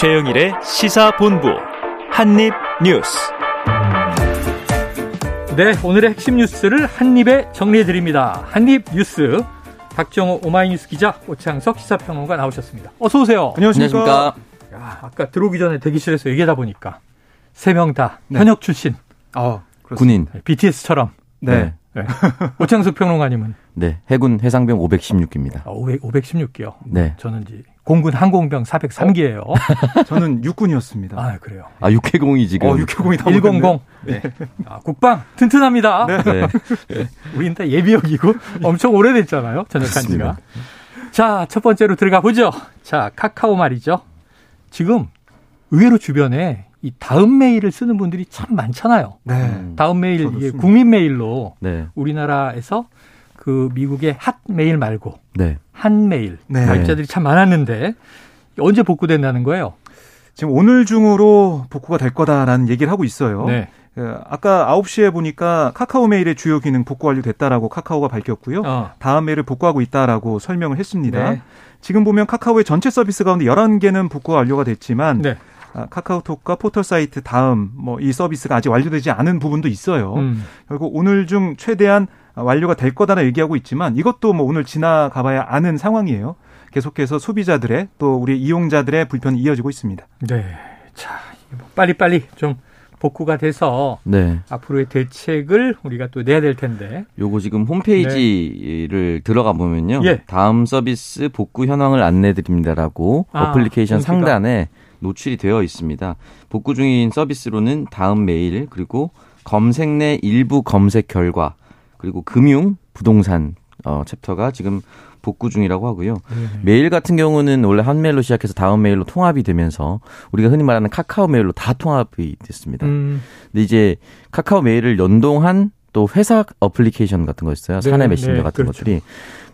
최영일의 시사본부 한입뉴스. 네, 오늘의 핵심 뉴스를 한입에 정리해 드립니다. 한입뉴스 박정호 오마이뉴스 기자 오창석 시사평론가 나오셨습니다. 어서 오세요. 안녕하십니까. 안녕하십니까. 야, 아까 들어오기 전에 대기실에서 얘기하다 보니까 세 명다 네. 현역 출신. 아, 군인. BTS처럼. 네. 네. 오창석 평론가님은 네, 해군 해상병 516기입니다. 아, 500, 516기요. 네. 저는 이제 공군 항공병 403기예요. 어? 저는 육군이었습니다. 아, 그래요. 아, 육해공이 지금. 어, 육해공이 100. 네. 아, 국방 튼튼합니다. 네. 네. 우린 다 예비역이고 엄청 오래됐잖아요. 전역한 지가. 자, 첫 번째로 들어가 보죠. 자, 카카오 말이죠. 지금 의외로 주변에 이 다음 메일을 쓰는 분들이 참 많잖아요. 네. 다음 메일 이게 국민 메일로 네. 우리나라에서 그 미국의 Hotmail 말고 네. 한메일 네. 가입자들이 참 많았는데 언제 복구된다는 거예요? 지금 오늘 중으로 복구가 될 거다라는 얘기를 하고 있어요. 네. 그 아까 9시에 보니까 카카오 메일의 주요 기능 복구 완료됐다라고 카카오가 밝혔고요. 어. 다음 메일을 복구하고 있다라고 설명을 했습니다. 네. 지금 보면 카카오의 전체 서비스 가운데 11개는 복구 완료가 됐지만 네. 아, 카카오톡과 포털 사이트 다음 뭐 이 서비스가 아직 완료되지 않은 부분도 있어요. 음. 결국 오늘 중 최대한 완료가 될 거다라 얘기하고 있지만 이것도 뭐 오늘 지나가 봐야 아는 상황이에요. 계속해서 소비자들의 또 우리 이용자들의 불편이 이어지고 있습니다. 네. 자, 빨리빨리 좀 복구가 돼서 네. 앞으로의 대책을 우리가 또 내야 될 텐데. 요거 지금 홈페이지를 네. 들어가 보면요. 예. 다음 서비스 복구 현황을 안내 드립니다라고 아, 어플리케이션 상단에 노출이 되어 있습니다. 복구 중인 서비스로는 다음 메일 그리고 검색 내 일부 검색 결과 그리고 금융 부동산 어 챕터가 지금 복구 중이라고 하고요. 네 메일 같은 경우는 원래 한메일로 시작해서 다음 메일로 통합이 되면서 우리가 흔히 말하는 카카오 메일로 다 통합이 됐습니다. 음. 근데 이제 카카오 메일을 연동한 또 회사 어플리케이션 같은 거 있어요. 사내 네, 메신저 네, 같은 그렇죠. 것들이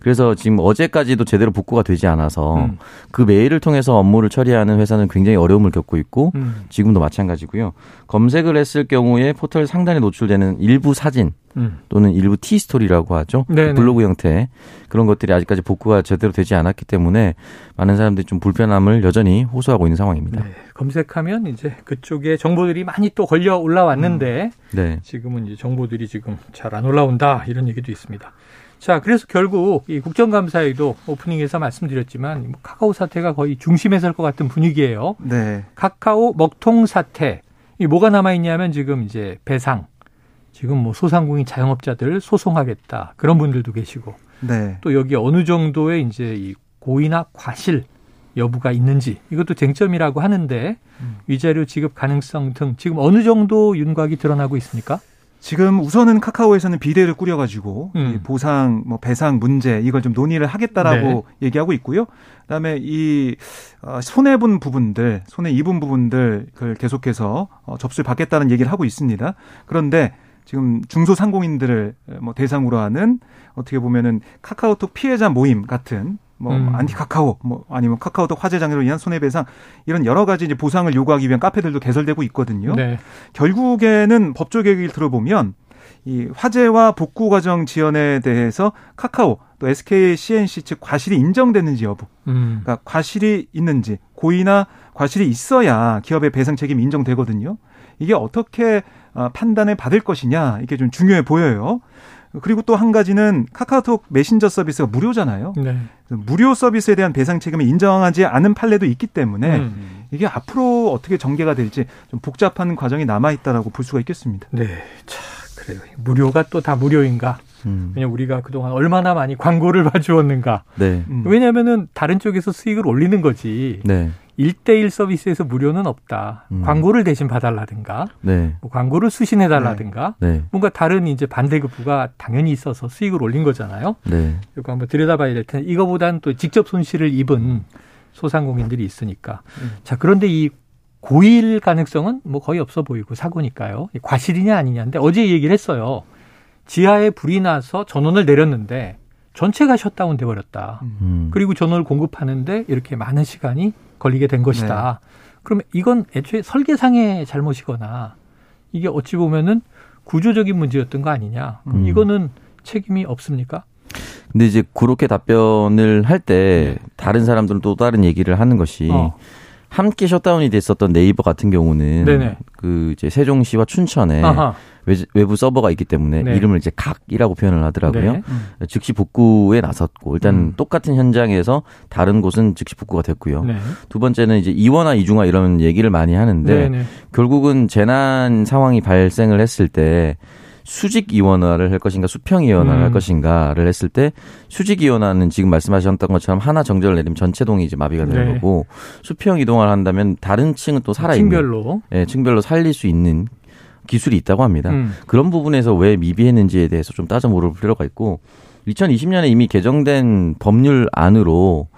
그래서 지금 어제까지도 제대로 복구가 되지 않아서 음. 그 메일을 통해서 업무를 처리하는 회사는 굉장히 어려움을 겪고 있고 음. 지금도 마찬가지고요. 검색을 했을 경우에 포털 상단에 노출되는 일부 사진 음. 또는 일부 티스토리라고 하죠. 네네. 블로그 형태 그런 것들이 아직까지 복구가 제대로 되지 않았기 때문에 많은 사람들이 좀 불편함을 여전히 호소하고 있는 상황입니다. 네. 검색하면 이제 그쪽에 정보들이 많이 또 걸려 올라왔는데 음. 네. 지금은 이제 정보들이 지금 잘 안 올라온다 이런 얘기도 있습니다. 자, 그래서 결국 이 국정감사에도 오프닝에서 말씀드렸지만 뭐 카카오 사태가 거의 중심에 설 것 같은 분위기예요. 네. 카카오 먹통 사태. 이 뭐가 남아 있냐면 지금 이제 배상. 지금 뭐 소상공인 자영업자들 소송하겠다. 그런 분들도 계시고. 네. 또 여기 어느 정도의 이제 이 고의나 과실 여부가 있는지 이것도 쟁점이라고 하는데 음. 위자료 지급 가능성 등 지금 어느 정도 윤곽이 드러나고 있습니까? 지금 우선은 카카오에서는 비대를 꾸려가지고 음. 보상, 뭐 배상 문제 이걸 좀 논의를 하겠다라고 네. 얘기하고 있고요. 그다음에 이 어, 손해 본 부분들, 손해 입은 부분들 을 계속해서 어, 접수를 받겠다는 얘기를 하고 있습니다. 그런데 지금 중소상공인들을 뭐 대상으로 하는 어떻게 보면은 카카오톡 피해자 모임 같은 뭐 음. 안티 카카오 뭐 아니면 카카오톡 화재 장애로 인한 손해배상 이런 여러 가지 이제 보상을 요구하기 위한 카페들도 개설되고 있거든요. 네. 결국에는 법적 얘기를 들어보면 이 화재와 복구 과정 지연에 대해서 카카오 또 SK C&C 측 과실이 인정됐는지 여부. 음. 그러니까 과실이 있는지 고의나 과실이 있어야 기업의 배상 책임이 인정되거든요. 이게 어떻게 어, 판단을 받을 것이냐 이게 좀 중요해 보여요. 그리고 또 한 가지는 카카오톡 메신저 서비스가 무료잖아요. 네. 무료 서비스에 대한 배상 책임을 인정하지 않은 판례도 있기 때문에 음. 이게 앞으로 어떻게 전개가 될지 좀 복잡한 과정이 남아 있다라고 볼 수가 있겠습니다. 네, 자 그래요. 무료가 또 다 무료인가? 음. 왜냐 우리가 그동안 얼마나 많이 광고를 봐주었는가. 네. 음. 왜냐하면은 다른 쪽에서 수익을 올리는 거지. 네. 1대1 서비스에서 무료는 없다. 음. 광고를 대신 봐달라든가, 네. 뭐 광고를 수신해달라든가, 네. 네. 뭔가 다른 이제 반대급부가 당연히 있어서 수익을 올린 거잖아요. 네. 이거 한번 들여다봐야 될 텐데, 이거보다는 또 직접 손실을 입은 소상공인들이 있으니까. 음. 자, 그런데 이 고일 가능성은 뭐 거의 없어 보이고 사고니까요. 과실이냐 아니냐인데 어제 얘기를 했어요. 지하에 불이 나서 전원을 내렸는데 전체가 셧다운 돼 버렸다. 음. 그리고 전원을 공급하는데 이렇게 많은 시간이 걸리게 된 것이다. 네. 그러면 이건 애초에 설계상의 잘못이거나 이게 어찌 보면은 구조적인 문제였던 거 아니냐. 음. 이거는 책임이 없습니까? 근데 이제 그렇게 답변을 할때 네. 다른 사람들은 또 다른 얘기를 하는 것이 어. 함께 셧다운이 됐었던 네이버 같은 경우는 네네. 그 이제 세종시와 춘천에 아하. 외부 서버가 있기 때문에 네. 이름을 이제 각이라고 표현을 하더라고요. 네. 음. 즉시 복구에 나섰고 일단 음. 똑같은 현장에서 다른 곳은 즉시 복구가 됐고요. 네. 두 번째는 이제 이원화 이중화 이런 얘기를 많이 하는데. 결국은 재난 상황이 발생을 했을 때 수직 이원화를 할 것인가 수평 이원화를 음. 할 것인가를 했을 때 수직 이원화는 지금 말씀하셨던 것처럼 하나 정전을 내리면 전체 동이 이제 마비가 되는 네. 거고 수평 이동을 한다면 다른 층은 또 살아 있는 층별로 예, 층별로 살릴 수 있는 기술이 있다고 합니다. 음. 그런 부분에서 왜 미비했는지에 대해서 좀 따져 물을 필요가 있고 2020년에 이미 개정된 법률 안으로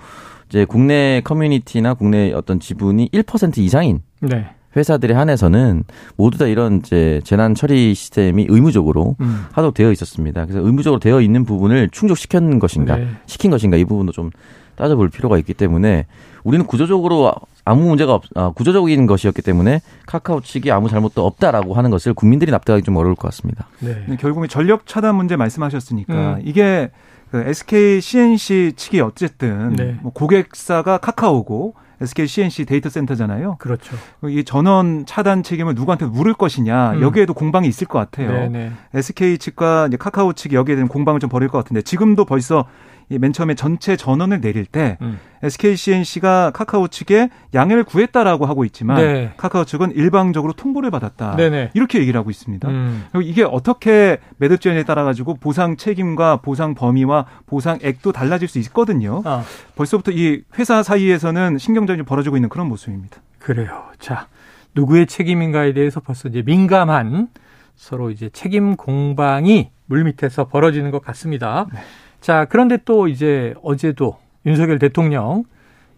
이제 국내 커뮤니티나 국내 어떤 지분이 1% 이상인 네. 회사들에 한해서는 모두 다 이런 이제 재난 처리 시스템이 의무적으로 음. 하도록 되어 있었습니다. 그래서 의무적으로 되어 있는 부분을 충족시켰는 것인가, 네. 시킨 것인가 이 부분도 좀 따져볼 필요가 있기 때문에 우리는 구조적으로 아무 문제가 없, 아, 구조적인 것이었기 때문에 카카오 측이 아무 잘못도 없다라고 하는 것을 국민들이 납득하기 좀 어려울 것 같습니다. 네. 결국에 전력 차단 문제 말씀하셨으니까 음. 이게 그 SK CNC 측이 어쨌든 네. 뭐 고객사가 카카오고 SK CNC 데이터 센터잖아요. 그렇죠. 이 전원 차단 책임을 누구한테 물을 것이냐 음. 여기에도 공방이 있을 것 같아요. 네네. SK 측과 카카오 측이 여기에 대한 공방을 좀 벌일 것 같은데 지금도 벌써 이 맨 처음에 전체 전원을 내릴 때 음. SK CNC가 카카오 측에 양해를 구했다라고 하고 있지만 네. 카카오 측은 일방적으로 통보를 받았다. 네네. 이렇게 얘기를 하고 있습니다. 음. 그리고 이게 어떻게 매듭 지연에 따라 가지고 보상 책임과 보상 범위와 보상액도 달라질 수 있거든요. 아. 벌써부터 이 회사 사이에서는 신경전이 벌어지고 있는 그런 모습입니다. 그래요. 자, 누구의 책임인가에 대해서 벌써 이제 민감한 서로 이제 책임 공방이 물밑에서 벌어지는 것 같습니다. 네. 자, 그런데 또 이제 어제도 윤석열 대통령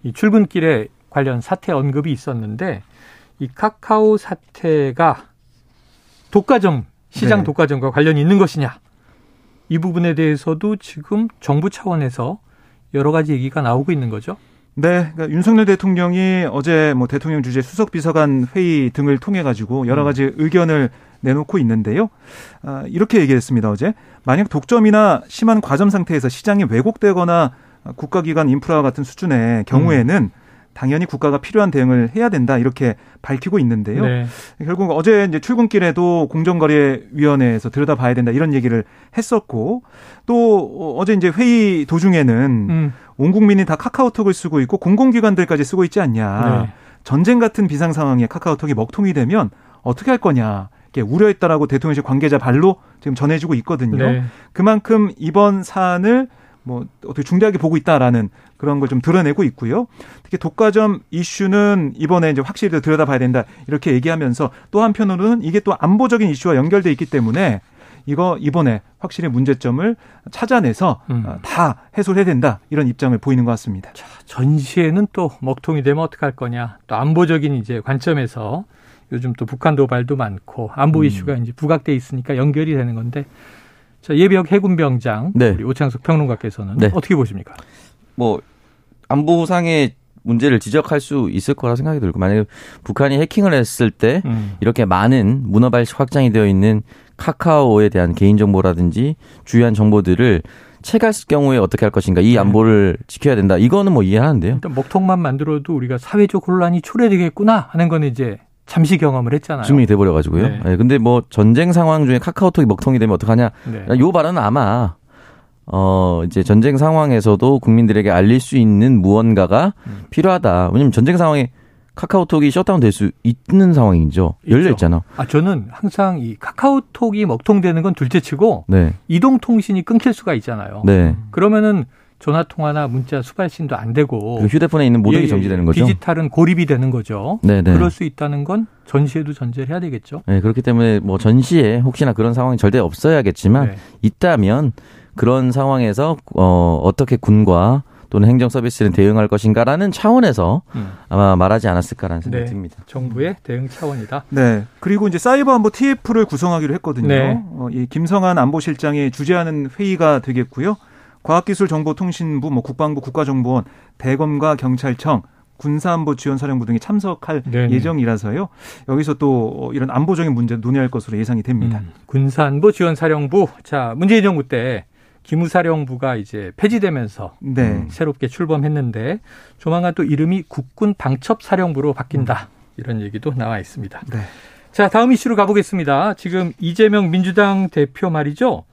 이 출근길에 관련 사태 언급이 있었는데 이 카카오 사태가 독과점 시장 네. 독과점과 관련이 있는 것이냐 이 부분에 대해서도 지금 정부 차원에서 여러 가지 얘기가 나오고 있는 거죠. 네, 그러니까 윤석열 대통령이 어제 뭐 대통령 주재 수석 비서관 회의 등을 통해 가지고 여러 음. 가지 의견을 내놓고 있는데요. 아, 이렇게 얘기했습니다. 어제 만약 독점이나 심한 과점 상태에서 시장이 왜곡되거나 국가기관 인프라와 같은 수준의 경우에는 음. 당연히 국가가 필요한 대응을 해야 된다 이렇게 밝히고 있는데요. 네. 결국 어제 이제 출근길에도 공정거래위원회에서 들여다봐야 된다 이런 얘기를 했었고 또 어제 이제 회의 도중에는 음. 온 국민이 다 카카오톡을 쓰고 있고 공공기관들까지 쓰고 있지 않냐. 네. 전쟁 같은 비상 상황에 카카오톡이 먹통이 되면 어떻게 할 거냐. 우려했다라고 대통령실 관계자 발로 지금 전해지고 있거든요. 네. 그만큼 이번 사안을 뭐 어떻게 중대하게 보고 있다라는 그런 걸 좀 드러내고 있고요. 특히 독과점 이슈는 이번에 이제 확실히 들여다봐야 된다 이렇게 얘기하면서 또 한편으로는 이게 또 안보적인 이슈와 연결돼 있기 때문에 이거 이번에 확실히 문제점을 찾아내서 음. 어, 다 해소해야 된다 이런 입장을 보이는 것 같습니다. 자, 전시에는 또 먹통이 되면 어떡할 거냐 또 안보적인 이제 관점에서 요즘 또 북한 도발도 많고 안보 음. 이슈가 이제 부각돼 있으니까 연결이 되는 건데 자 예비역 해군병장 네. 우리 오창석 평론가께서는 네. 어떻게 보십니까? 뭐 안보상의 문제를 지적할 수 있을 거라 생각이 들고 만약에 북한이 해킹을 했을 때 음. 이렇게 많은 문어발식 확장이 되어 있는 카카오에 대한 개인정보라든지 주요한 정보들을 채갔을 경우에 어떻게 할 것인가 이 네. 안보를 지켜야 된다 이거는 뭐 이해하는데요. 일단 먹통만 만들어도 우리가 사회적 혼란이 초래되겠구나 하는 거는 이제 잠시 경험을 했잖아요. 증명이 돼버려가지고요. 네. 네. 근데 뭐 전쟁 상황 중에 카카오톡이 먹통이 되면 어떡하냐. 네. 요 발언은 아마 어 이제 전쟁 상황에서도 국민들에게 알릴 수 있는 무언가가 음. 필요하다. 왜냐면 전쟁 상황에 카카오톡이 셧다운 될 수 있는 상황이죠. 열려 있잖아. 아 저는 항상 이 카카오톡이 먹통되는 건 둘째 치고 네. 이동 통신이 끊길 수가 있잖아요. 네. 그러면은 전화 통화나 문자 수발신도 안 되고 그 휴대폰에 있는 모든 게 예, 정지되는 거죠. 디지털은 고립이 되는 거죠. 네네. 네. 그럴 수 있다는 건 전시에도 전제를 해야 되겠죠. 네, 그렇기 때문에 뭐 전시에 혹시나 그런 상황이 절대 없어야겠지만 네. 있다면 그런 상황에서 어 어떻게 군과 또는 행정 서비스는 대응할 것인가라는 차원에서 음. 아마 말하지 않았을까라는 생각이 네. 듭니다. 정부의 대응 차원이다. 네. 그리고 이제 사이버 안보 TF를 구성하기로 했거든요. 네. 어, 이 김성한 안보실장이 주재하는 회의가 되겠고요. 과학기술정보통신부, 뭐 국방부, 국가정보원, 대검과 경찰청, 군사안보지원사령부 등이 참석할 네네. 예정이라서요. 여기서 또 이런 안보적인 문제 논의할 것으로 예상이 됩니다. 음, 군사안보지원사령부. 자, 문재인 정부 때 기무사령부가 이제 폐지되면서 네. 새롭게 출범했는데 조만간 또 이름이 국군 방첩사령부로 바뀐다. 이런 얘기도 나와 있습니다. 네. 자, 다음 이슈로 가보겠습니다. 지금 이재명 민주당 대표 말이죠.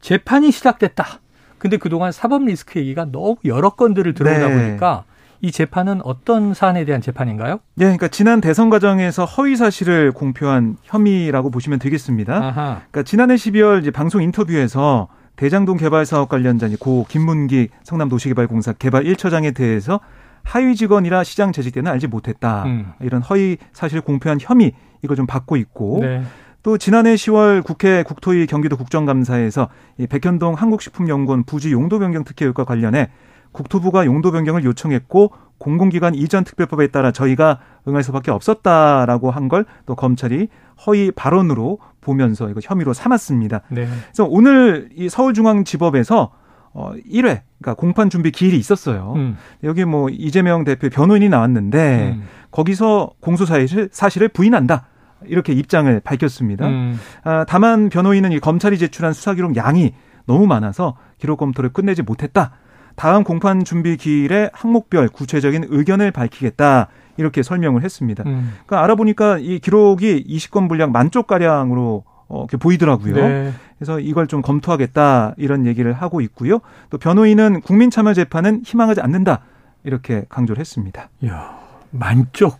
재판이 시작됐다. 근데 그동안 사법 리스크 얘기가 너무 여러 건들을 들어오다 네. 보니까 이 재판은 어떤 사안에 대한 재판인가요? 네, 그러니까 지난 대선 과정에서 허위 사실을 공표한 혐의라고 보시면 되겠습니다. 아하. 그러니까 지난해 12월 이제 방송 인터뷰에서 대장동 개발 사업 관련자 고 김문기 성남도시개발공사 개발 1처장에 대해서 하위 직원이라 시장 재직 때는 알지 못했다. 음. 이런 허위 사실 공표한 혐의 이걸 좀 받고 있고 네. 또 지난해 10월 국회 국토위 경기도 국정감사에서 이 백현동 한국식품연구원 부지 용도 변경 특혜율과 관련해 국토부가 용도 변경을 요청했고 공공기관 이전 특별법에 따라 저희가 응할 수밖에 없었다라고 한 걸 또 검찰이 허위 발언으로 보면서 이거 혐의로 삼았습니다. 네. 그래서 오늘 이 서울중앙지법에서 어 1회 그러니까 공판 준비 기일이 있었어요. 음. 여기 뭐 이재명 대표 변호인이 나왔는데 음. 거기서 공소 사실을 사실을 부인한다. 이렇게 입장을 밝혔습니다. 음. 아, 다만 변호인은 이 검찰이 제출한 수사 기록 양이 너무 많아서 기록 검토를 끝내지 못했다. 다음 공판 준비 기일에 항목별 구체적인 의견을 밝히겠다. 이렇게 설명을 했습니다. 음. 그러니까 알아보니까 이 기록이 20건 분량 만쪽 가량으로 어, 이렇게 보이더라고요. 네. 그래서 이걸 좀 검토하겠다 이런 얘기를 하고 있고요. 또 변호인은 국민 참여 재판은 희망하지 않는다 이렇게 강조를 했습니다. 이야, 만쪽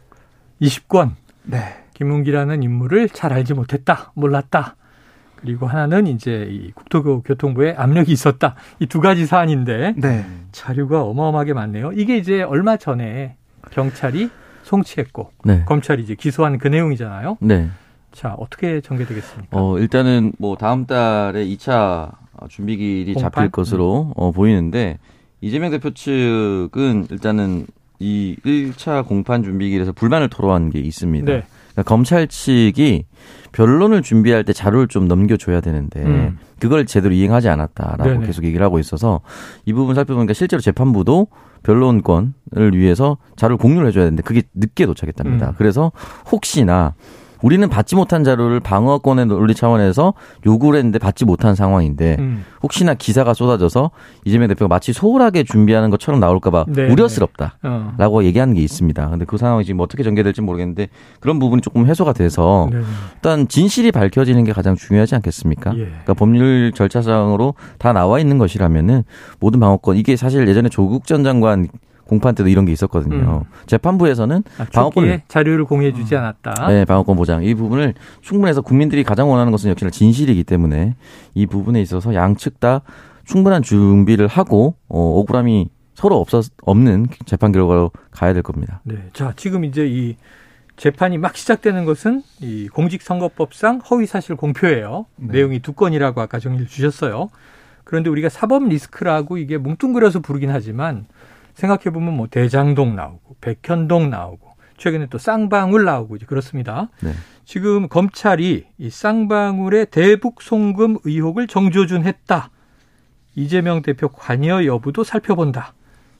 20건. 네. 김문기라는 인물을 잘 알지 못했다, 몰랐다. 그리고 하나는 이제 이 국토교통부에 압력이 있었다. 이 두 가지 사안인데 네. 자료가 어마어마하게 많네요. 이게 이제 얼마 전에 경찰이 송치했고 네. 검찰이 이제 기소한 그 내용이잖아요. 네. 자, 어떻게 전개되겠습니까? 어, 일단은 뭐 다음 달에 2차 준비기일이 공판? 잡힐 것으로 어, 보이는데 이재명 대표 측은 일단은 이 1차 공판 준비기일에서 불만을 토로한 게 있습니다. 네. 그러니까 검찰 측이 변론을 준비할 때 자료를 좀 넘겨줘야 되는데 음. 그걸 제대로 이행하지 않았다라고 네네. 계속 얘기를 하고 있어서 이 부분 살펴보니까 실제로 재판부도 변론권을 위해서 자료를 공유를 해줘야 되는데 그게 늦게 도착했답니다. 음. 그래서 혹시나 우리는 받지 못한 자료를 방어권의 논리 차원에서 요구를 했는데 받지 못한 상황인데 음. 혹시나 기사가 쏟아져서 이재명 대표가 마치 소홀하게 준비하는 것처럼 나올까봐 네. 우려스럽다라고 어. 얘기하는 게 있습니다. 근데 그 상황이 지금 어떻게 전개될지 모르겠는데 그런 부분이 조금 해소가 돼서 네. 일단 진실이 밝혀지는 게 가장 중요하지 않겠습니까? 예. 그러니까 법률 절차상으로 다 나와 있는 것이라면은 모든 방어권 이게 사실 예전에 조국 전 장관 공판 때도 이런 게 있었거든요. 음. 재판부에서는 아, 방어권 자료를 공유해주지 음. 않았다. 네, 방어권 보장 이 부분을 충분해서 국민들이 가장 원하는 것은 역시나 진실이기 때문에 이 부분에 있어서 양측 다 충분한 준비를 하고 어, 억울함이 서로 없었 없는 재판 결과로 가야 될 겁니다. 네, 자 지금 이제 이 재판이 막 시작되는 것은 이 공직선거법상 허위사실 공표예요. 네. 내용이 두 건이라고 아까 정리를 주셨어요. 그런데 우리가 사법 리스크라고 이게 뭉뚱그려서 부르긴 하지만 생각해 보면 뭐 대장동 나오고 백현동 나오고 최근에 또 쌍방울 나오고 이제 그렇습니다. 네. 지금 검찰이 이 쌍방울의 대북 송금 의혹을 정조준했다. 이재명 대표 관여 여부도 살펴본다.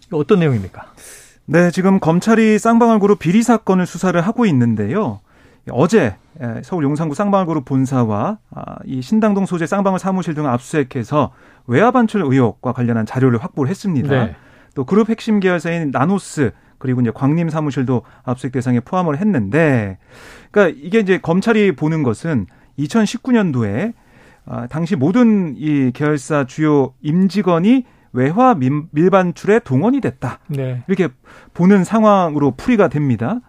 이거 어떤 내용입니까? 네, 지금 검찰이 쌍방울 그룹 비리 사건을 수사를 하고 있는데요. 어제 서울 용산구 쌍방울그룹 본사와 아, 이 신당동 소재 쌍방울 사무실 등을 압수수색해서 외화 반출 의혹과 관련한 자료를 확보를 했습니다. 네. 또 그룹 핵심 계열사인 나노스 그리고 이제 광림 사무실도 압수수색 대상에 포함을 했는데 그러니까 이게 이제 검찰이 보는 것은 2019년도에 아, 당시 모든 이 계열사 주요 임직원이 외화 밀반출에 동원이 됐다. 네. 이렇게 보는 상황으로 풀이가 됩니다.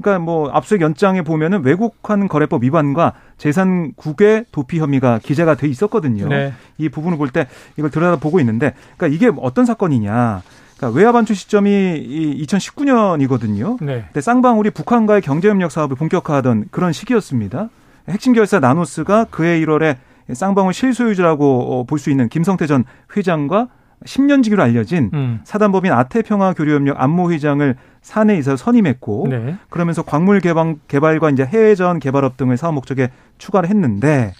그러니까 뭐 압수수색 연장에 보면은 외국환 거래법 위반과 재산 국외 도피 혐의가 기재가 돼 있었거든요. 네. 이 부분을 볼 때 이걸 들여다보고 있는데 그러니까 이게 어떤 사건이냐. 그러니까 외화 반출 시점이 이 2019년이거든요. 네. 근데 쌍방울이 북한과의 경제협력 사업을 본격화하던 그런 시기였습니다. 핵심 결사 나노스가 그해 1월에 쌍방울 실소유주라고 어, 볼수 있는 김성태 전 회장과 10년지기로 알려진 음. 사단법인 아태평화교류협력 안모 회장을 사내 이사 선임했고 네. 그러면서 광물 개방 개발과 이제 해외전 개발업 등을 사업 목적에 추가를 했는데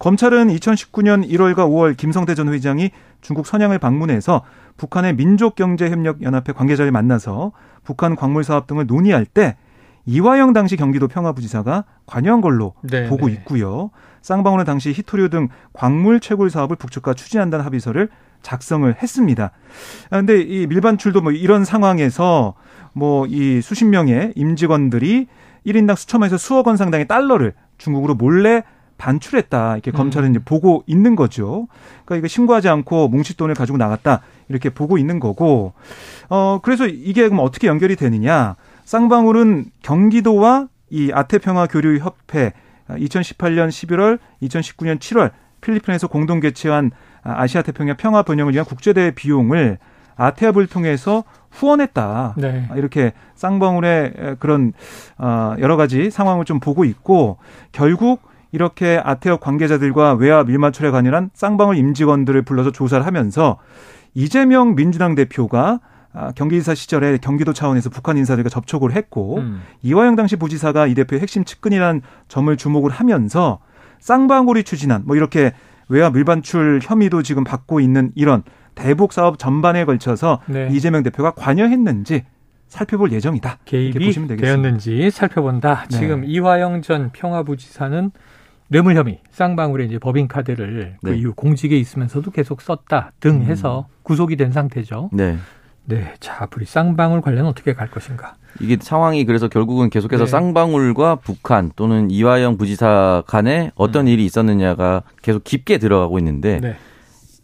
검찰은 2019년 1월과 5월 김성태 전 회장이 중국 선양을 방문해서 북한의 민족경제협력연합회 관계자를 만나서 북한 광물 사업 등을 논의할 때 이화영 당시 경기도 평화부지사가 관여한 걸로 네, 보고 네. 있고요. 쌍방울은 당시 히토류 등 광물 채굴 사업을 북측과 추진한다는 합의서를 작성을 했습니다. 그런데 이 밀반출도 뭐 이런 상황에서 뭐 이 수십 명의 임직원들이 1인당 수천만에서 수억 원 상당의 달러를 중국으로 몰래 반출했다. 이렇게 음. 검찰은 이제 보고 있는 거죠. 그러니까 이거 신고하지 않고 뭉칫 돈을 가지고 나갔다. 이렇게 보고 있는 거고. 어, 그래서 이게 그럼 어떻게 연결이 되느냐. 쌍방울은 경기도와 이 아태평화 교류 협회 2018년 11월, 2019년 7월 필리핀에서 공동 개최한 아시아 태평양 평화 번영을 위한 국제대회 비용을 아태압을 통해서 후원했다. 네. 이렇게 쌍방울의 그런 어 여러 가지 상황을 좀 보고 있고 결국 이렇게 아태업 관계자들과 외화 밀마철에 관련한 쌍방울 임직원들을 불러서 조사를 하면서 이재명 민주당 대표가 아, 경기지사 시절에 경기도 차원에서 북한 인사들과 접촉을 했고 음. 이화영 당시 부지사가 이 대표의 핵심 측근이라는 점을 주목을 하면서 쌍방울이 추진한 뭐 이렇게 외화 밀반출 혐의도 지금 받고 있는 이런 대북 사업 전반에 걸쳐서 네. 이재명 대표가 관여했는지 살펴볼 예정이다. 개입이 되었는지 살펴본다. 네. 지금 이화영 전 평화부지사는 뇌물 혐의, 쌍방울의 이제 법인 카드를 그 네. 그 이후 공직에 있으면서도 계속 썼다 등 음. 해서 구속이 된 상태죠. 네. 네. 자, 우리 쌍방울 관련 어떻게 갈 것인가? 이게 상황이 그래서 결국은 계속해서 네. 쌍방울과 북한 또는 이화영 부지사 간에 어떤 음. 일이 있었느냐가 계속 깊게 들어가고 있는데 네.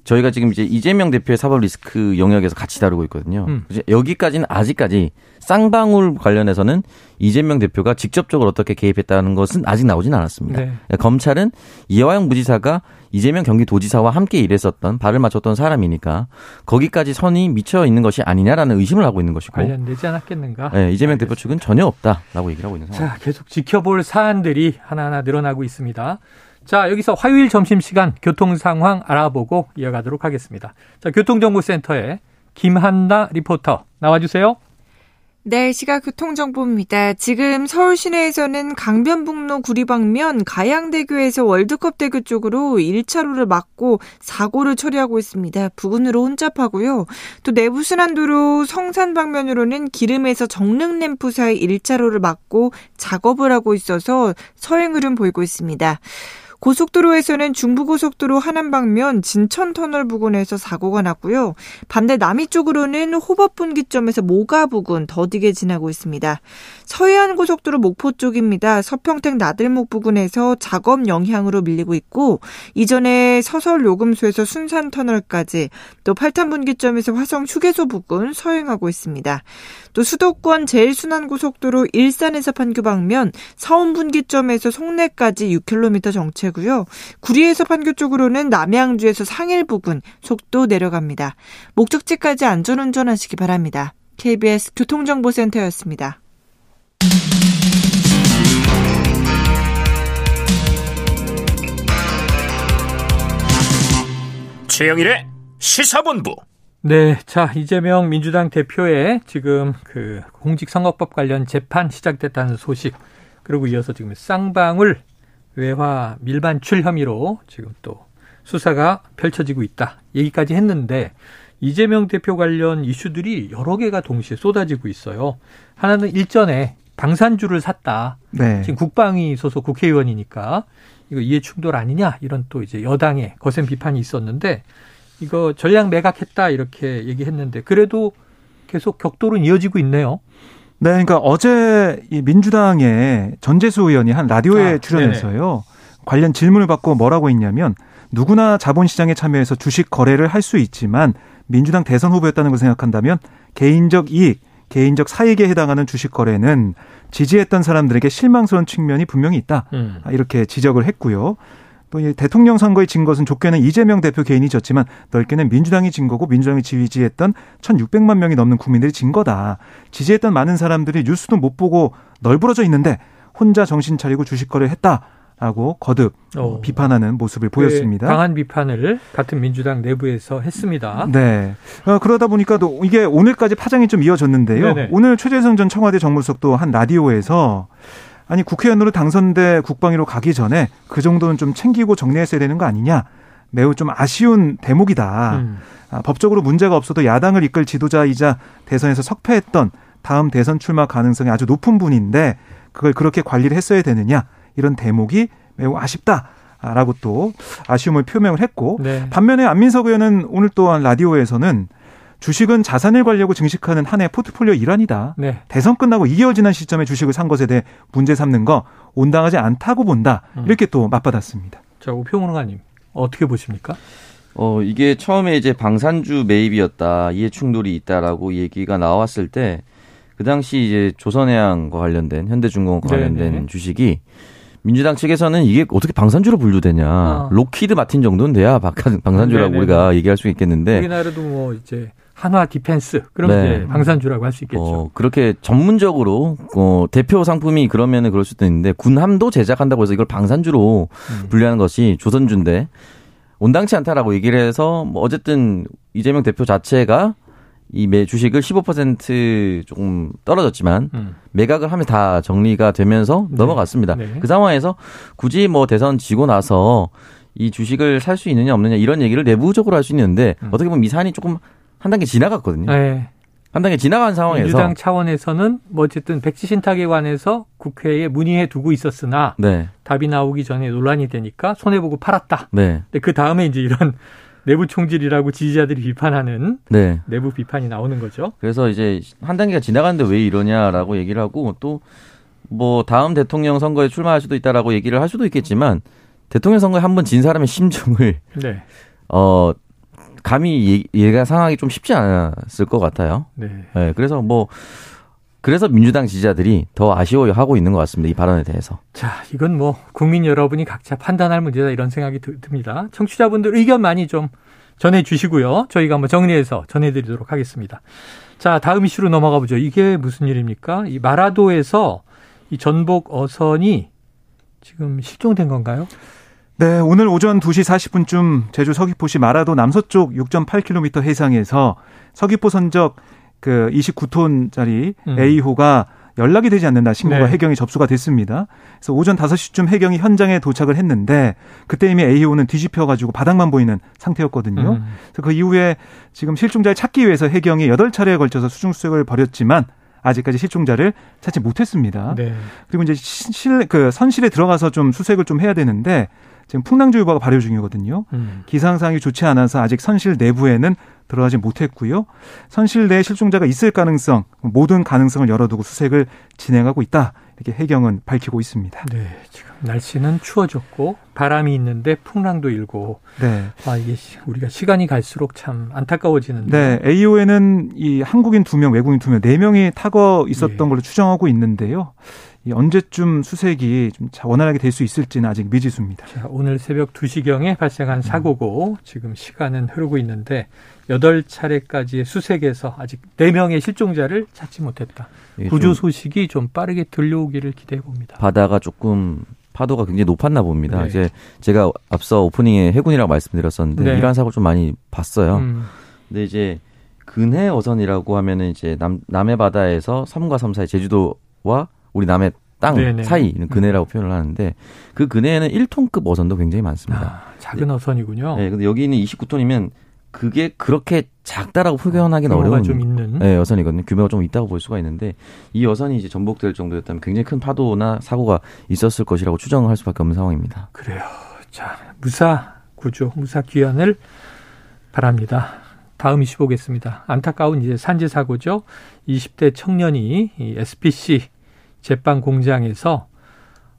저희가 지금 이제 이재명 대표의 사법 리스크 영역에서 같이 다루고 있거든요. 음. 여기까지는 아직까지 쌍방울 관련해서는 이재명 대표가 직접적으로 어떻게 개입했다는 것은 아직 나오진 않았습니다. 네. 그러니까 검찰은 이화영 부지사가 이재명 경기도지사와 함께 일했었던 발을 맞췄던 사람이니까 거기까지 선이 미쳐 있는 것이 아니냐라는 의심을 하고 있는 것이고 관련되지 않았겠는가? 네, 이재명 대표 측은 전혀 없다라고 얘기를 하고 있는 상황. 자, 계속 지켜볼 사안들이 하나하나 늘어나고 있습니다. 자, 여기서 화요일 점심시간 교통 상황 알아보고 이어가도록 하겠습니다. 자, 교통정보센터에 김한나 리포터 나와주세요. 네, 시각 교통정보입니다. 지금 서울 시내에서는 강변북로 구리방면 가양대교에서 월드컵대교 쪽으로 1차로를 막고 사고를 처리하고 있습니다. 부근으로 혼잡하고요. 또 내부순환도로 성산 방면으로는 기름에서 정릉램프 사이 1차로를 막고 작업을 하고 있어서 서행 흐름 보이고 있습니다. 고속도로에서는 중부고속도로 하남 방면 진천 터널 부근에서 사고가 났고요. 반대 남이 쪽으로는 호법 분기점에서 모가 부근 더디게 지나고 있습니다. 서해안 고속도로 목포 쪽입니다. 서평택 나들목 부근에서 작업 영향으로 밀리고 있고 이전에 서설 요금소에서 순산 터널까지 또 팔탄 분기점에서 화성 휴게소 부근 서행하고 있습니다. 또 수도권 제일순환고속도로 일산에서 판교 방면 서운 분기점에서 송내까지 6km 정체 고요. 구리에서 판교 쪽으로는 남양주에서 상일 부근 속도 내려갑니다. 목적지까지 안전운전하시기 바랍니다. KBS 교통정보센터였습니다. 최영일의 시사본부 네, 자 이재명 민주당 대표의 지금 그 공직선거법 관련 재판 시작됐다는 소식 그리고 이어서 지금 쌍방울 외화 밀반출 혐의로 지금 또 수사가 펼쳐지고 있다 얘기까지 했는데 이재명 대표 관련 이슈들이 여러 개가 동시에 쏟아지고 있어요. 하나는 일전에 방산주를 샀다. 네. 지금 국방위 소속 국회의원이니까 이거 이해 충돌 아니냐 이런 또 이제 여당의 거센 비판이 있었는데 이거 전략 매각했다 이렇게 얘기했는데 그래도 계속 격돌은 이어지고 있네요. 네, 그러니까 어제 이 민주당의 전재수 의원이 한 라디오에 아, 출연해서요. 관련 질문을 받고 뭐라고 했냐면 누구나 자본시장에 참여해서 주식 거래를 할 수 있지만 민주당 대선 후보였다는 걸 생각한다면 개인적 이익, 개인적 사익에 해당하는 주식 거래는 지지했던 사람들에게 실망스러운 측면이 분명히 있다. 음. 이렇게 지적을 했고요. 또 대통령 선거에 진 것은 좋게는 이재명 대표 개인이 졌지만 넓게는 민주당이 진 거고 민주당이 지지했던 1,600만 명이 넘는 국민들이 진 거다. 지지했던 많은 사람들이 뉴스도 못 보고 널브러져 있는데 혼자 정신 차리고 주식 거래를 했다. 라고 거듭 어. 비판하는 모습을 보였습니다. 강한 비판을 같은 민주당 내부에서 했습니다. 네. 어, 그러다 보니까 또 이게 오늘까지 파장이 좀 이어졌는데요. 네네. 오늘 최재성 전 청와대 정무수석도 한 라디오에서 아니 국회의원으로 당선돼 국방위로 가기 전에 그 정도는 좀 챙기고 정리했어야 되는 거 아니냐. 매우 좀 아쉬운 대목이다. 음. 아, 법적으로 문제가 없어도 야당을 이끌 지도자이자 대선에서 석패했던 다음 대선 출마 가능성이 아주 높은 분인데 그걸 그렇게 관리를 했어야 되느냐 이런 대목이 매우 아쉽다. 라고 또 아쉬움을 표명을 했고 네. 반면에 안민석 의원은 오늘 또한 라디오에서는 주식은 자산을 관리하고 증식하는 한 해 포트폴리오 일환이다. 네. 대선 끝나고 2개월 지난 시점에 주식을 산 것에 대해 문제 삼는 거 온당하지 않다고 본다. 음. 이렇게 또 맞받았습니다. 자, 우평론가님 어떻게 보십니까? 어, 이게 처음에 이제 방산주 매입이었다. 이해 충돌이 있다라고 얘기가 나왔을 때 그 당시 이제 조선해양과 관련된 현대중공업과 관련된 네네. 주식이 민주당 측에서는 이게 어떻게 방산주로 분류되냐. 아. 록히드 마틴 정도는 돼야 방산주라고 네네네. 우리가 얘기할 수 있겠는데. 우리나라도 뭐 이제 한화 디펜스 그럼 네. 이제 방산주라고 할 수 있겠죠. 어, 그렇게 전문적으로 어, 대표 상품이 그러면은 그럴 수도 있는데 군함도 제작한다고 해서 이걸 방산주로 음. 분류하는 것이 조선주인데 온당치 않다라고 얘기를 해서 뭐 어쨌든 이재명 대표 자체가 이 매 주식을 15% 조금 떨어졌지만 음. 매각을 하면 다 정리가 되면서 네. 넘어갔습니다. 네. 그 상황에서 굳이 뭐 대선 지고 나서 이 주식을 살 수 있느냐 없느냐 이런 얘기를 내부적으로 할 수 있는데 음. 어떻게 보면 이 사안이 조금 한 단계 지나갔거든요. 네. 한 단계 지나간 상황에서 민주당 차원에서는 뭐 어쨌든 백지 신탁에 관해서 국회에 문의해 두고 있었으나 네. 답이 나오기 전에 논란이 되니까 손해 보고 팔았다. 네. 근데 그 다음에 이제 이런 내부 총질이라고 지지자들이 비판하는 네. 내부 비판이 나오는 거죠. 그래서 이제 한 단계가 지나갔는데 왜 이러냐라고 얘기를 하고 또 뭐 다음 대통령 선거에 출마할 수도 있다라고 얘기를 할 수도 있겠지만 대통령 선거에 한 번 진 사람의 심정을 네. 어 감히 얘가 상황이 좀 쉽지 않았을 것 같아요. 네. 네. 그래서 뭐 그래서 민주당 지지자들이 더 아쉬워하고 있는 것 같습니다. 이 발언에 대해서. 자, 이건 뭐 국민 여러분이 각자 판단할 문제다 이런 생각이 듭니다. 청취자분들 의견 많이 좀 전해 주시고요. 저희가 한번 정리해서 전해 드리도록 하겠습니다. 자, 다음 이슈로 넘어가 보죠. 이게 무슨 일입니까? 이 마라도에서 이 전복 어선이 지금 실종된 건가요? 네, 오늘 오전 2시 40분쯤 제주 서귀포시 마라도 남서쪽 6.8km 해상에서 서귀포 선적 그 29톤짜리 음. A호가 연락이 되지 않는다 신고가 네. 해경에 접수가 됐습니다. 그래서 오전 5시쯤 해경이 현장에 도착을 했는데 그때 이미 A호는 뒤집혀 가지고 바닥만 보이는 상태였거든요. 음. 그래서 그 이후에 지금 실종자를 찾기 위해서 해경이 8차례에 걸쳐서 수중 수색을 벌였지만 아직까지 실종자를 찾지 못했습니다. 네. 그리고 이제 실, 그 선실에 들어가서 좀 수색을 좀 해야 되는데 지금 풍랑주 의보가 발효 중이거든요. 음. 기상상이 좋지 않아서 아직 선실 내부에는 들어가지 못했고요. 선실 내에 실종자가 있을 가능성, 모든 가능성을 열어두고 수색을 진행하고 있다. 이렇게 해경은 밝히고 있습니다. 네, 지금 날씨는 추워졌고 바람이 있는데 풍랑도 일고. 네. 아 이게 우리가 시간이 갈수록 참 안타까워지는데. 네, AO에는 이 한국인 두 명, 외국인 두 명, 네 명이 타거 있었던 예. 걸로 추정하고 있는데요. 이 언제쯤 수색이 좀 원활하게 될 수 있을지는 아직 미지수입니다. 자, 오늘 새벽 2시경에 발생한 사고고 지금 시간은 흐르고 있는데 8차례까지의 수색에서 아직 4명의 실종자를 찾지 못했다. 구조 소식이 좀 빠르게 들려오기를 기대해 봅니다. 바다가 조금 파도가 굉장히 높았나 봅니다. 네. 이제 제가 앞서 오프닝에 해군이라고 말씀드렸었는데 네. 이러한 사고를 좀 많이 봤어요. 음. 근데 이제 근해 어선이라고 하면은 이제 남 남해 바다에서 3과 3 사이 제주도와 우리 남해 땅 네네. 사이는 근해라고 음. 표현을 하는데 그 근해에는 1톤급 어선도 굉장히 많습니다. 아, 작은 어선이군요. 네, 근데 여기는 29톤이면 그게 그렇게 작다라고 표현하기는 어, 어려운 좀 있는 네, 여선이거든요. 규모가 좀 있다고 볼 수가 있는데 이 여선이 이제 전복될 정도였다면 굉장히 큰 파도나 사고가 있었을 것이라고 추정할 수밖에 없는 상황입니다. 그래요. 자, 무사 구조, 무사 귀환을 바랍니다. 다음 이슈 보겠습니다. 안타까운 이제 산재 사고죠. 20대 청년이 이 SPC 제빵 공장에서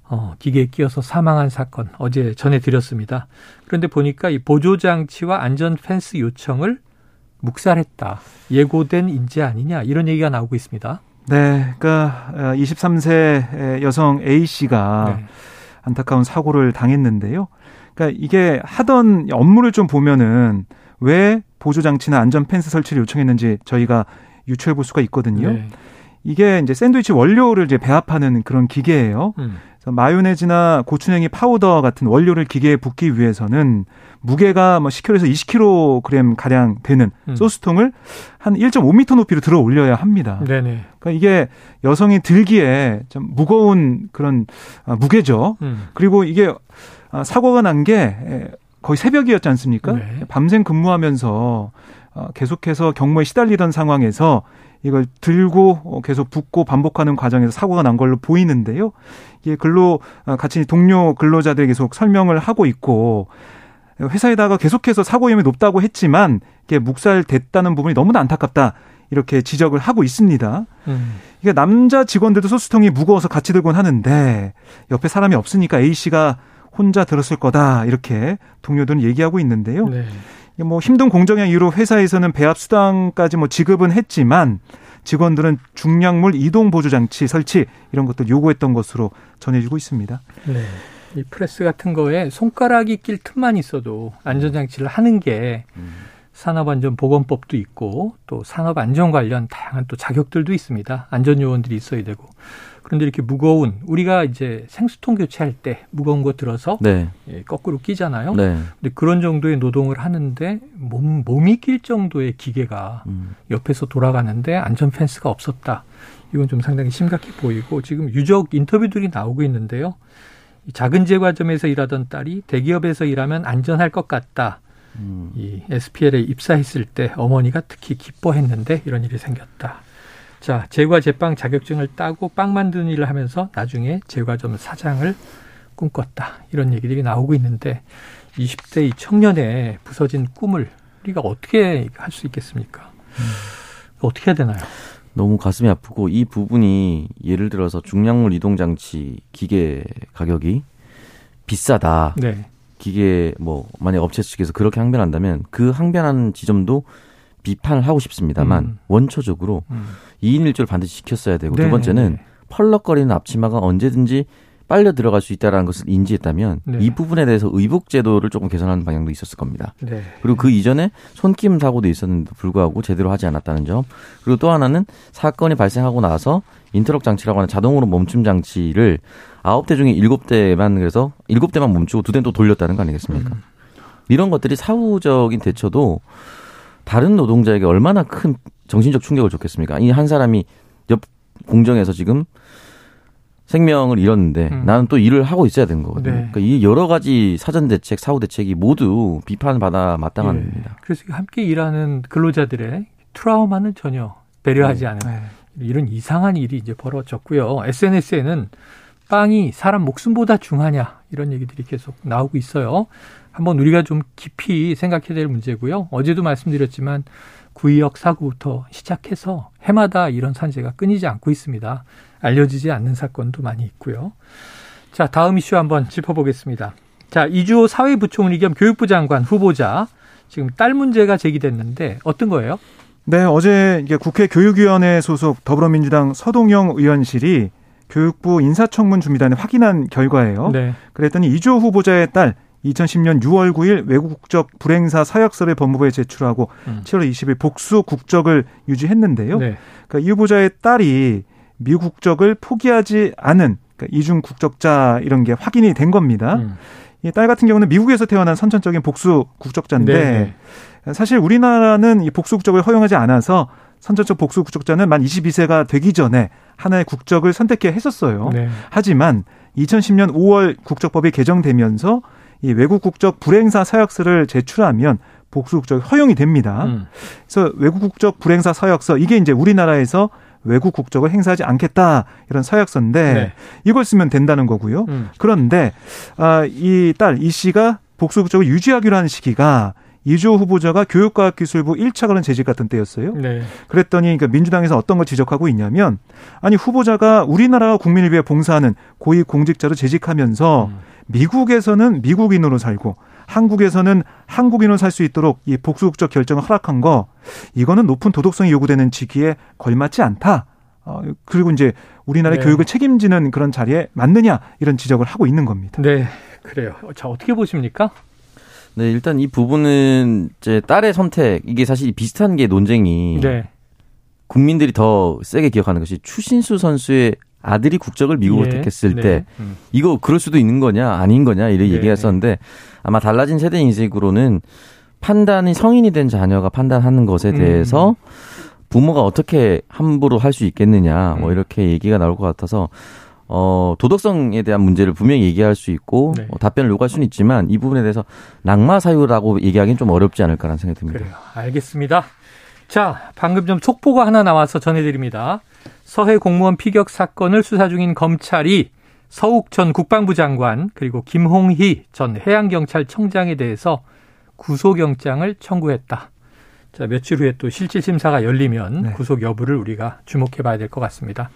어, 기계에 끼어서 사망한 사건 어제 전해드렸습니다. 그런데 보니까 이 보조 장치와 안전 펜스 요청을 묵살했다. 예고된 인재 아니냐 이런 얘기가 나오고 있습니다. 네, 그러니까 23세 어, 여성 A 씨가 네. 안타까운 사고를 당했는데요. 그러니까 이게 하던 업무를 좀 보면은 왜 보조 장치나 안전 펜스 설치를 요청했는지 저희가 유추해 볼 수가 있거든요. 네. 이게 이제 샌드위치 원료를 이제 배합하는 그런 기계예요. 음. 그래서 마요네즈나 고추냉이 파우더 같은 원료를 기계에 붓기 위해서는 무게가 뭐 10kg에서 20kg 가량 되는 음. 소스통을 한 1.5m 높이로 들어 올려야 합니다. 네네. 그러니까 이게 여성이 들기에 좀 무거운 그런 아, 무게죠. 음. 그리고 이게 아, 사고가 난 게 거의 새벽이었지 않습니까? 네. 밤샘 근무하면서 어, 계속해서 경무에 시달리던 상황에서 이걸 들고 어, 계속 붓고 반복하는 과정에서 사고가 난 걸로 보이는데요. 이게 근로 어, 같이 동료 근로자들이 계속 설명을 하고 있고 회사에다가 계속해서 사고 위험이 높다고 했지만 이게 묵살됐다는 부분이 너무나 안타깝다. 이렇게 지적을 하고 있습니다. 음. 이게 남자 직원들도 소수통이 무거워서 같이 들곤 하는데 옆에 사람이 없으니까 A 씨가 혼자 들었을 거다 이렇게 동료들은 얘기하고 있는데요. 네. 뭐 힘든 공정의 이유로 회사에서는 배합 수당까지 뭐 지급은 했지만 직원들은 중량물 이동 보조 장치 설치 이런 것도 요구했던 것으로 전해지고 있습니다. 네. 이 프레스 같은 거에 손가락이 낄 틈만 있어도 안전장치를 하는 게 음. 산업안전보건법도 있고 또 산업안전 관련 다양한 또 자격들도 있습니다. 안전요원들이 있어야 되고. 그런데 이렇게 무거운 우리가 이제 생수통 교체할 때 무거운 거 들어서 네. 예, 거꾸로 끼잖아요. 네. 근데 그런 정도의 노동을 하는데 몸 몸이 낄 정도의 기계가 음. 옆에서 돌아가는데 안전 펜스가 없었다. 이건 좀 상당히 심각해 보이고 지금 유적 인터뷰들이 나오고 있는데요. 작은 제과점에서 일하던 딸이 대기업에서 일하면 안전할 것 같다. 음. 이 SPL에 입사했을 때 어머니가 특히 기뻐했는데 이런 일이 생겼다. 자, 제과 제빵 자격증을 따고 빵 만드는 일을 하면서 나중에 제과점 사장을 꿈꿨다. 이런 얘기들이 나오고 있는데 20대 이 청년의 부서진 꿈을 우리가 어떻게 할 수 있겠습니까? 음. 어떻게 해야 되나요? 너무 가슴이 아프고 이 부분이 예를 들어서 중량물 이동 장치 기계 가격이 비싸다. 네. 기계 뭐 만약 업체 측에서 그렇게 항변한다면 그 항변하는 지점도 비판을 하고 싶습니다만 음. 원초적으로 음. 2인 1조를 반드시 지켰어야 되고 네. 두 번째는 펄럭거리는 앞치마가 언제든지 빨려 들어갈 수 있다라는 것을 인지했다면 네. 이 부분에 대해서 의복 제도를 조금 개선하는 방향도 있었을 겁니다. 네. 그리고 그 이전에 손김 사고도 있었는데도 불구하고 제대로 하지 않았다는 점. 그리고 또 하나는 사건이 발생하고 나서 인터럭 장치라고 하는 자동으로 멈춤 장치를 아홉 대 중에 일곱 대만 그래서 일곱 대만 멈추고 두 대는 또 돌렸다는 거 아니겠습니까? 음. 이런 것들이 사후적인 대처도 다른 노동자에게 얼마나 큰 정신적 충격을 줬겠습니까? 이 한 사람이 옆 공정에서 지금 생명을 잃었는데 음. 나는 또 일을 하고 있어야 되는 거거든요. 네. 그러니까 이 여러 가지 사전 대책, 사후 대책이 모두 비판받아 마땅한 네. 겁니다. 그래서 함께 일하는 근로자들의 트라우마는 전혀 배려하지 네. 않은 네. 이런 이상한 일이 이제 벌어졌고요. SNS에는 빵이 사람 목숨보다 중하냐 이런 얘기들이 계속 나오고 있어요. 한번 우리가 좀 깊이 생각해야 될 문제고요. 어제도 말씀드렸지만 구의역 사고부터 시작해서 해마다 이런 산재가 끊이지 않고 있습니다. 알려지지 않는 사건도 많이 있고요. 자, 다음 이슈 한번 짚어보겠습니다. 자, 이주호 사회부총리 겸 교육부 장관 후보자 지금 딸 문제가 제기됐는데 어떤 거예요? 네, 어제 국회 교육위원회 소속 더불어민주당 서동영 의원실이 교육부 인사청문 준비단에 확인한 결과예요. 네. 그랬더니 이주호 후보자의 딸 2010년 6월 9일 외국 국적 불행사 사역서를 법무부에 제출하고 음. 7월 20일 복수 국적을 유지했는데요. 네. 그러니까 이 후보자의 딸이 미국 국적을 포기하지 않은 그러니까 이중 국적자 이런 게 확인이 된 겁니다. 음. 이딸 같은 경우는 미국에서 태어난 선천적인 복수 국적자인데 네, 네. 사실 우리나라는 이 복수 국적을 허용하지 않아서 선천적 복수 국적자는 만 22세가 되기 전에 하나의 국적을 선택해야 했었어요. 네. 하지만 2010년 5월 국적법이 개정되면서 이 외국 국적 불행사 서약서를 제출하면 복수 국적이 허용이 됩니다. 음. 그래서 외국 국적 불행사 서약서 이게 이제 우리나라에서 외국 국적을 행사하지 않겠다 이런 서약서인데 네. 이걸 쓰면 된다는 거고요. 음. 그런데 아, 이 딸 이 씨가 복수 국적을 유지하기로 한 시기가 이주호 후보자가 교육과학기술부 1차 관련 재직 같은 때였어요. 네. 그랬더니 그러니까 민주당에서 어떤 걸 지적하고 있냐면 아니 후보자가 우리나라 국민을 위해 봉사하는 고위 공직자로 재직하면서 음. 미국에서는 미국인으로 살고 한국에서는 한국인으로 살 수 있도록 이 복수국적 결정을 허락한 거 이거는 높은 도덕성이 요구되는 직위에 걸맞지 않다. 어, 그리고 이제 우리나라의 네. 교육을 책임지는 그런 자리에 맞느냐 이런 지적을 하고 있는 겁니다. 네, 그래요. 자 어떻게 보십니까? 네, 일단 이 부분은 이제 딸의 선택 이게 사실 비슷한 게 논쟁이 네. 국민들이 더 세게 기억하는 것이 추신수 선수의 아들이 국적을 미국으로 예. 택했을 네. 때 음. 이거 그럴 수도 있는 거냐 아닌 거냐 이런 네. 얘기했었는데 아마 달라진 세대 인식으로는 판단이 성인이 된 자녀가 판단하는 것에 음. 대해서 음. 부모가 어떻게 함부로 할 수 있겠느냐 뭐 음. 이렇게 얘기가 나올 것 같아서 어 도덕성에 대한 문제를 분명히 얘기할 수 있고 네. 어, 답변을 요구할 수는 있지만 이 부분에 대해서 낙마 사유라고 얘기하기는 좀 어렵지 않을까라는 생각이 듭니다. 그래요. 알겠습니다. 자, 방금 좀 속보가 하나 나와서 전해드립니다. 서해 공무원 피격 사건을 수사 중인 검찰이 서욱 전 국방부 장관 그리고 김홍희 전 해양경찰청장에 대해서 구속영장을 청구했다. 자, 며칠 후에 또 실질 심사가 열리면 네. 구속 여부를 우리가 주목해 봐야 될 것 같습니다.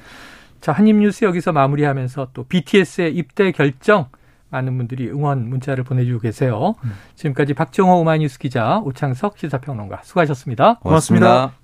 자, 한입뉴스 여기서 마무리하면서 또 BTS의 입대 결정 많은 분들이 응원 문자를 보내주고 계세요. 음. 지금까지 박정호 오마이뉴스 기자 오창석 시사평론가 수고하셨습니다 고맙습니다. 고맙습니다.